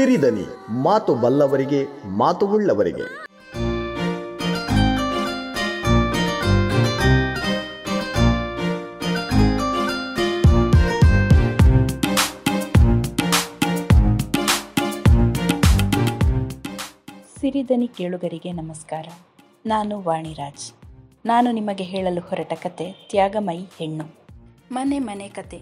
ಸಿರಿದನಿ ಮಾತು ಬಲ್ಲವರಿಗೆ ಮಾತು ಉಳ್ಳವರಿಗೆ. ಸಿರಿದನಿ ಕೇಳುಗರಿಗೆ ನಮಸ್ಕಾರ. ನಾನು ವಾಣಿರಾಜ್. ನಾನು ನಿಮಗೆ ಹೇಳಲು ಹೊರಟ ಕತೆ ತ್ಯಾಗಮಯಿ ಹೆಣ್ಣು. ಮನೆ ಮನೆ ಕತೆ.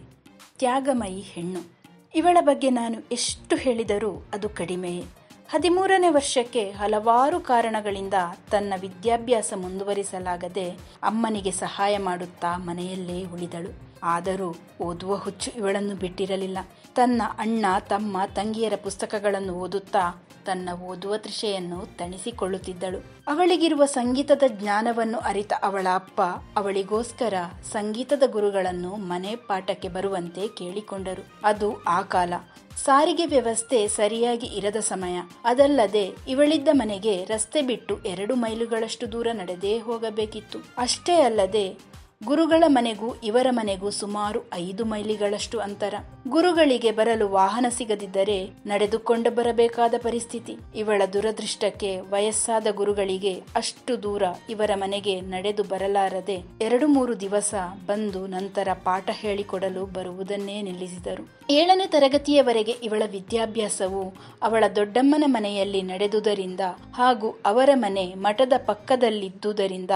ತ್ಯಾಗಮಯಿ ಹೆಣ್ಣು. ಇವಳ ಬಗ್ಗೆ ನಾನು ಎಷ್ಟು ಹೇಳಿದರೂ ಅದು ಕಡಿಮೆಯೇ ಹದಿಮೂರನೇ ವರ್ಷಕ್ಕೆ ಹಲವಾರು ಕಾರಣಗಳಿಂದ ತನ್ನ ವಿದ್ಯಾಭ್ಯಾಸ ಮುಂದುವರಿಸಲಾಗದೆ ಅಮ್ಮನಿಗೆ ಸಹಾಯ ಮಾಡುತ್ತಾ ಮನೆಯಲ್ಲೇ ಉಳಿದಳು. ಆದರೂ ಓದುವ ಹುಚ್ಚು ಇವಳನ್ನು ಬಿಟ್ಟಿರಲಿಲ್ಲ. ತನ್ನ ಅಣ್ಣ, ತಮ್ಮ, ತಂಗಿಯರ ಪುಸ್ತಕಗಳನ್ನು ಓದುತ್ತಾ ತನ್ನ ಓದುವ ತೃಷೆಯನ್ನು ತಣಿಸಿಕೊಳ್ಳುತ್ತಿದ್ದಳು. ಅವಳಿಗಿರುವ ಸಂಗೀತದ ಜ್ಞಾನವನ್ನು ಅರಿತ ಅವಳ ಅಪ್ಪ ಅವಳಿಗೋಸ್ಕರ ಸಂಗೀತದ ಗುರುಗಳನ್ನು ಮನೆ ಪಾಠಕ್ಕೆ ಬರುವಂತೆ ಕೇಳಿಕೊಂಡರು. ಅದು ಆ ಕಾಲ. ಸಾರಿಗೆ ವ್ಯವಸ್ಥೆ ಸರಿಯಾಗಿ ಇರದ ಸಮಯ. ಅದಲ್ಲದೆ ಇವಳಿದ್ದ ಮನೆಗೆ ರಸ್ತೆ ಬಿಟ್ಟು ಎರಡು ಮೈಲುಗಳಷ್ಟು ದೂರ ನಡೆದೇ ಹೋಗಬೇಕಿತ್ತು. ಅಷ್ಟೇ ಅಲ್ಲದೆ ಗುರುಗಳ ಮನೆಗೂ ಇವರ ಮನೆಗೂ ಸುಮಾರು ಐದು ಮೈಲಿಗಳಷ್ಟು ಅಂತರ. ಗುರುಗಳಿಗೆ ಬರಲು ವಾಹನ ಸಿಗದಿದ್ದರೆ ನಡೆದುಕೊಂಡು ಬರಬೇಕಾದ ಪರಿಸ್ಥಿತಿ. ಇವಳ ದುರದೃಷ್ಟಕ್ಕೆ ವಯಸ್ಸಾದ ಗುರುಗಳಿಗೆ ಅಷ್ಟು ದೂರ ಇವರ ಮನೆಗೆ ನಡೆದು ಬರಲಾರದೆ ಎರಡು ಮೂರು ದಿವಸ ಬಂದು ನಂತರ ಪಾಠ ಹೇಳಿಕೊಡಲು ಬರುವುದನ್ನೇ ನಿಲ್ಲಿಸಿದರು. ಏಳನೇ ತರಗತಿಯವರೆಗೆ ಇವಳ ವಿದ್ಯಾಭ್ಯಾಸವು ಅವಳ ದೊಡ್ಡಮ್ಮನ ಮನೆಯಲ್ಲಿ ನಡೆದುದರಿಂದ ಹಾಗೂ ಅವರ ಮನೆ ಮಠದ ಪಕ್ಕದಲ್ಲಿದ್ದುದರಿಂದ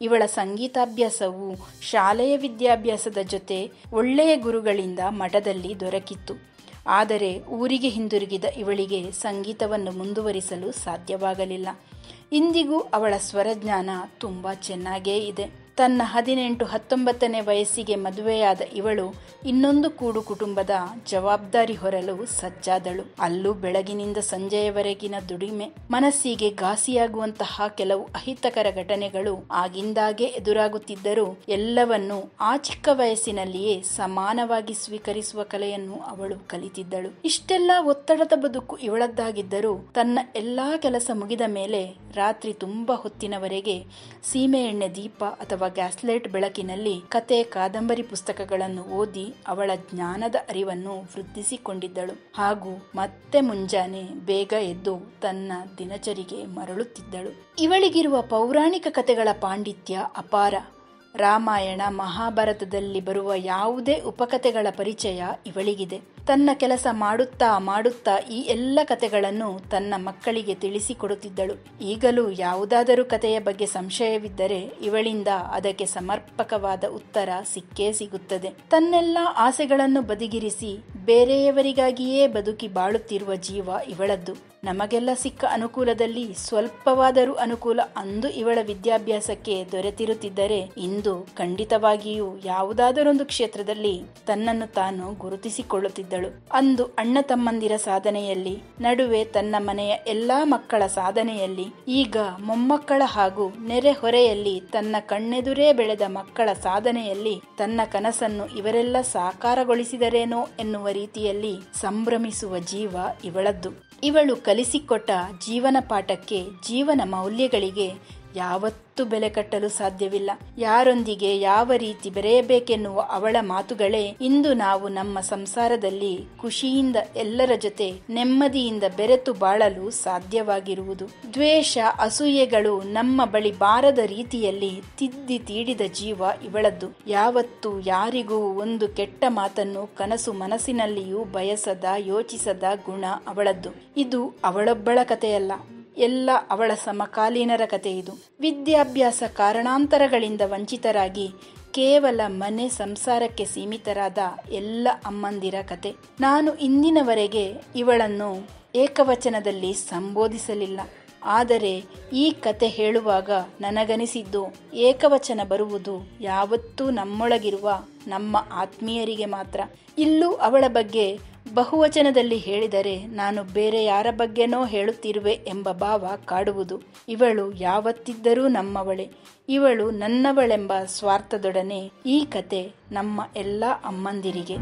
ಇವಳ ಸಂಗೀತಾಭ್ಯಾಸವು ಶಾಲೆಯ ವಿದ್ಯಾಭ್ಯಾಸದ ಜೊತೆ ಒಳ್ಳೆಯ ಗುರುಗಳಿಂದ ಮಠದಲ್ಲಿ ದೊರಕಿತ್ತು. ಆದರೆ ಊರಿಗೆ ಹಿಂದಿರುಗಿದ ಇವಳಿಗೆ ಸಂಗೀತವನ್ನು ಮುಂದುವರಿಸಲು ಸಾಧ್ಯವಾಗಲಿಲ್ಲ. ಇಂದಿಗೂ ಅವಳ ಸ್ವರಜ್ಞಾನ ತುಂಬ ಚೆನ್ನಾಗೇ ಇದೆ. ತನ್ನ ಹದಿನೆಂಟು ಹತ್ತೊಂಬತ್ತನೇ ವಯಸ್ಸಿಗೆ ಮದುವೆಯಾದ ಇವಳು ಇನ್ನೊಂದು ಕೂಡು ಕುಟುಂಬದ ಜವಾಬ್ದಾರಿ ಹೊರಲು ಸಜ್ಜಾದಳು. ಅಲ್ಲೂ ಬೆಳಗಿನಿಂದ ಸಂಜೆಯವರೆಗಿನ ದುಡಿಮೆ, ಮನಸ್ಸಿಗೆ ಘಾಸಿಯಾಗುವಂತಹ ಕೆಲವು ಅಹಿತಕರ ಘಟನೆಗಳು ಆಗಿಂದಾಗೆ ಎದುರಾಗುತ್ತಿದ್ದರೂ ಎಲ್ಲವನ್ನೂ ಆ ಚಿಕ್ಕ ವಯಸ್ಸಿನಲ್ಲಿಯೇ ಸಮಾನವಾಗಿ ಸ್ವೀಕರಿಸುವ ಕಲೆಯನ್ನು ಅವಳು ಕಲಿತಿದ್ದಳು. ಇಷ್ಟೆಲ್ಲ ಒತ್ತಡದ ಬದುಕು ಇವಳದ್ದಾಗಿದ್ದರೂ ತನ್ನ ಎಲ್ಲಾ ಕೆಲಸ ಮುಗಿದ ಮೇಲೆ ರಾತ್ರಿ ತುಂಬಾ ಹೊತ್ತಿನವರೆಗೆ ಸೀಮೆ ಎಣ್ಣೆ ದೀಪ ಅಥವಾ ಗ್ಯಾಸ್ಲೈಟ್ ಬೆಳಕಿನಲ್ಲಿ ಕತೆ ಕಾದಂಬರಿ ಪುಸ್ತಕಗಳನ್ನು ಓದಿ ಅವಳ ಜ್ಞಾನದ ಅರಿವನ್ನು ವೃದ್ಧಿಸಿಕೊಂಡಿದ್ದಳು. ಹಾಗೂ ಮತ್ತೆ ಮುಂಜಾನೆ ಬೇಗ ಎದ್ದು ತನ್ನ ದಿನಚರಿಗೆ ಮರಳುತ್ತಿದ್ದಳು. ಇವಳಿಗಿರುವ ಪೌರಾಣಿಕ ಕತೆಗಳ ಪಾಂಡಿತ್ಯ ಅಪಾರ. ರಾಮಾಯಣ ಮಹಾಭಾರತದಲ್ಲಿ ಬರುವ ಯಾವುದೇ ಉಪಕಥೆಗಳ ಪರಿಚಯ ಇವಳಿಗಿದೆ. ತನ್ನ ಕೆಲಸ ಮಾಡುತ್ತಾ ಮಾಡುತ್ತಾ ಈ ಎಲ್ಲ ಕಥೆಗಳನ್ನು ತನ್ನ ಮಕ್ಕಳಿಗೆ ತಿಳಿಸಿಕೊಡುತ್ತಿದ್ದಳು. ಈಗಲೂ ಯಾವುದಾದರೂ ಕಥೆಯ ಬಗ್ಗೆ ಸಂಶಯವಿದ್ದರೆ ಇವಳಿಂದ ಅದಕ್ಕೆ ಸಮರ್ಪಕವಾದ ಉತ್ತರ ಸಿಕ್ಕೇ ಸಿಗುತ್ತದೆ. ತನ್ನೆಲ್ಲ ಆಸೆಗಳನ್ನು ಬದಿಗಿರಿಸಿ ಬೇರೆಯವರಿಗಾಗಿಯೇ ಬದುಕಿ ಬಾಳುತ್ತಿರುವ ಜೀವ ಇವಳದ್ದು. ನಮಗೆಲ್ಲ ಸಿಕ್ಕ ಅನುಕೂಲದಲ್ಲಿ ಸ್ವಲ್ಪವಾದರೂ ಅನುಕೂಲ ಅಂದು ಇವಳ ವಿದ್ಯಾಭ್ಯಾಸಕ್ಕೆ ದೊರೆತಿರುತ್ತಿದ್ದರೆ ಇಂದು ಖಂಡಿತವಾಗಿಯೂ ಯಾವುದಾದರೊಂದು ಕ್ಷೇತ್ರದಲ್ಲಿ ತನ್ನನ್ನು ತಾನು ಗುರುತಿಸಿಕೊಳ್ಳುತ್ತಿದ್ದಳು. ಅಂದು ಅಣ್ಣ ತಮ್ಮಂದಿರ ಸಾಧನೆಯಲ್ಲಿ, ನಡುವೆ ತನ್ನ ಮನೆಯ ಎಲ್ಲಾ ಮಕ್ಕಳ ಸಾಧನೆಯಲ್ಲಿ, ಈಗ ಮೊಮ್ಮಕ್ಕಳ ಹಾಗೂ ನೆರೆಹೊರೆಯಲ್ಲಿ ತನ್ನ ಕಣ್ಣೆದುರೇ ಬೆಳೆದ ಮಕ್ಕಳ ಸಾಧನೆಯಲ್ಲಿ ತನ್ನ ಕನಸನ್ನು ಇವರೆಲ್ಲ ಸಾಕಾರಗೊಳಿಸಿದರೇನೋ ಎನ್ನುವ ರೀತಿಯಲ್ಲಿ ಸಂಭ್ರಮಿಸುವ ಜೀವ ಇವಳದ್ದು. ಇವಳು ಕಲಿಸಿಕೊಟ್ಟ ಜೀವನ ಪಾಠಕ್ಕೆ ಜೀವನ ಮೌಲ್ಯಗಳಿಗೆ ಯಾವತ್ತೂ ಬೆಲೆ ಕಟ್ಟಲು ಸಾಧ್ಯವಿಲ್ಲ. ಯಾರೊಂದಿಗೆ ಯಾವ ರೀತಿ ಬೆರೆಯಬೇಕೆನ್ನುವ ಅವಳ ಮಾತುಗಳೇ ಇಂದು ನಾವು ನಮ್ಮ ಸಂಸಾರದಲ್ಲಿ ಖುಷಿಯಿಂದ ಎಲ್ಲರ ಜೊತೆ ನೆಮ್ಮದಿಯಿಂದ ಬೆರೆತು ಬಾಳಲು ಸಾಧ್ಯವಾಗಿರುವುದು. ದ್ವೇಷ, ಅಸೂಯೆಗಳು ನಮ್ಮ ಬಳಿ ಬಾರದ ರೀತಿಯಲ್ಲಿ ತಿದ್ದಿ ತೀಡಿದ ಜೀವ ಇವಳದ್ದು. ಯಾವತ್ತೂ ಯಾರಿಗೂ ಒಂದು ಕೆಟ್ಟ ಮಾತನ್ನು ಕನಸು ಮನಸ್ಸಿನಲ್ಲಿಯೂ ಬಯಸದ ಯೋಚಿಸದ ಗುಣ ಅವಳದ್ದು. ಇದು ಅವಳೊಬ್ಬಳ ಕಥೆಯಲ್ಲ. ಎಲ್ಲ ಅವಳ ಸಮಕಾಲೀನರ ಕತೆ ಇದು. ವಿದ್ಯಾಭ್ಯಾಸ ಕಾರಣಾಂತರಗಳಿಂದ ವಂಚಿತರಾಗಿ ಕೇವಲ ಮನೆ ಸಂಸಾರಕ್ಕೆ ಸೀಮಿತರಾದ ಎಲ್ಲ ಅಮ್ಮಂದಿರ ಕತೆ. ನಾನು ಇಂದಿನವರೆಗೆ ಇವಳನ್ನು ಏಕವಚನದಲ್ಲಿ ಸಂಬೋಧಿಸಲಿಲ್ಲ. ಆದರೆ ಈ ಕತೆ ಹೇಳುವಾಗ ನನಗನಿಸಿದ್ದು ಏಕವಚನ ಬರುವುದು ಯಾವತ್ತೂ ನಮ್ಮೊಳಗಿರುವ ನಮ್ಮ ಆತ್ಮೀಯರಿಗೆ ಮಾತ್ರ. ಇಲ್ಲೂ ಅವಳ ಬಗ್ಗೆ ಬಹುವಚನದಲ್ಲಿ ಹೇಳಿದರೆ ನಾನು ಬೇರೆ ಯಾರ ಬಗ್ಗೆನೋ ಹೇಳುತ್ತಿರುವೆ ಎಂಬ ಭಾವ ಕಾಡುವುದು. ಇವಳು ಯಾವತ್ತಿದ್ದರೂ ನಮ್ಮವಳೆ. ಇವಳು ನನ್ನವಳೆಂಬ ಸ್ವಾರ್ಥದೊಡನೆ ಈ ಕತೆ ನಮ್ಮ ಎಲ್ಲ ಅಮ್ಮಂದಿರಿಗೆ.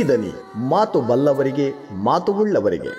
ಸಿರಿದನಿ ಮಾತು ಬಲ್ಲವರಿಗೆ ಮಾತು ಉಳ್ಳವರಿಗೆ.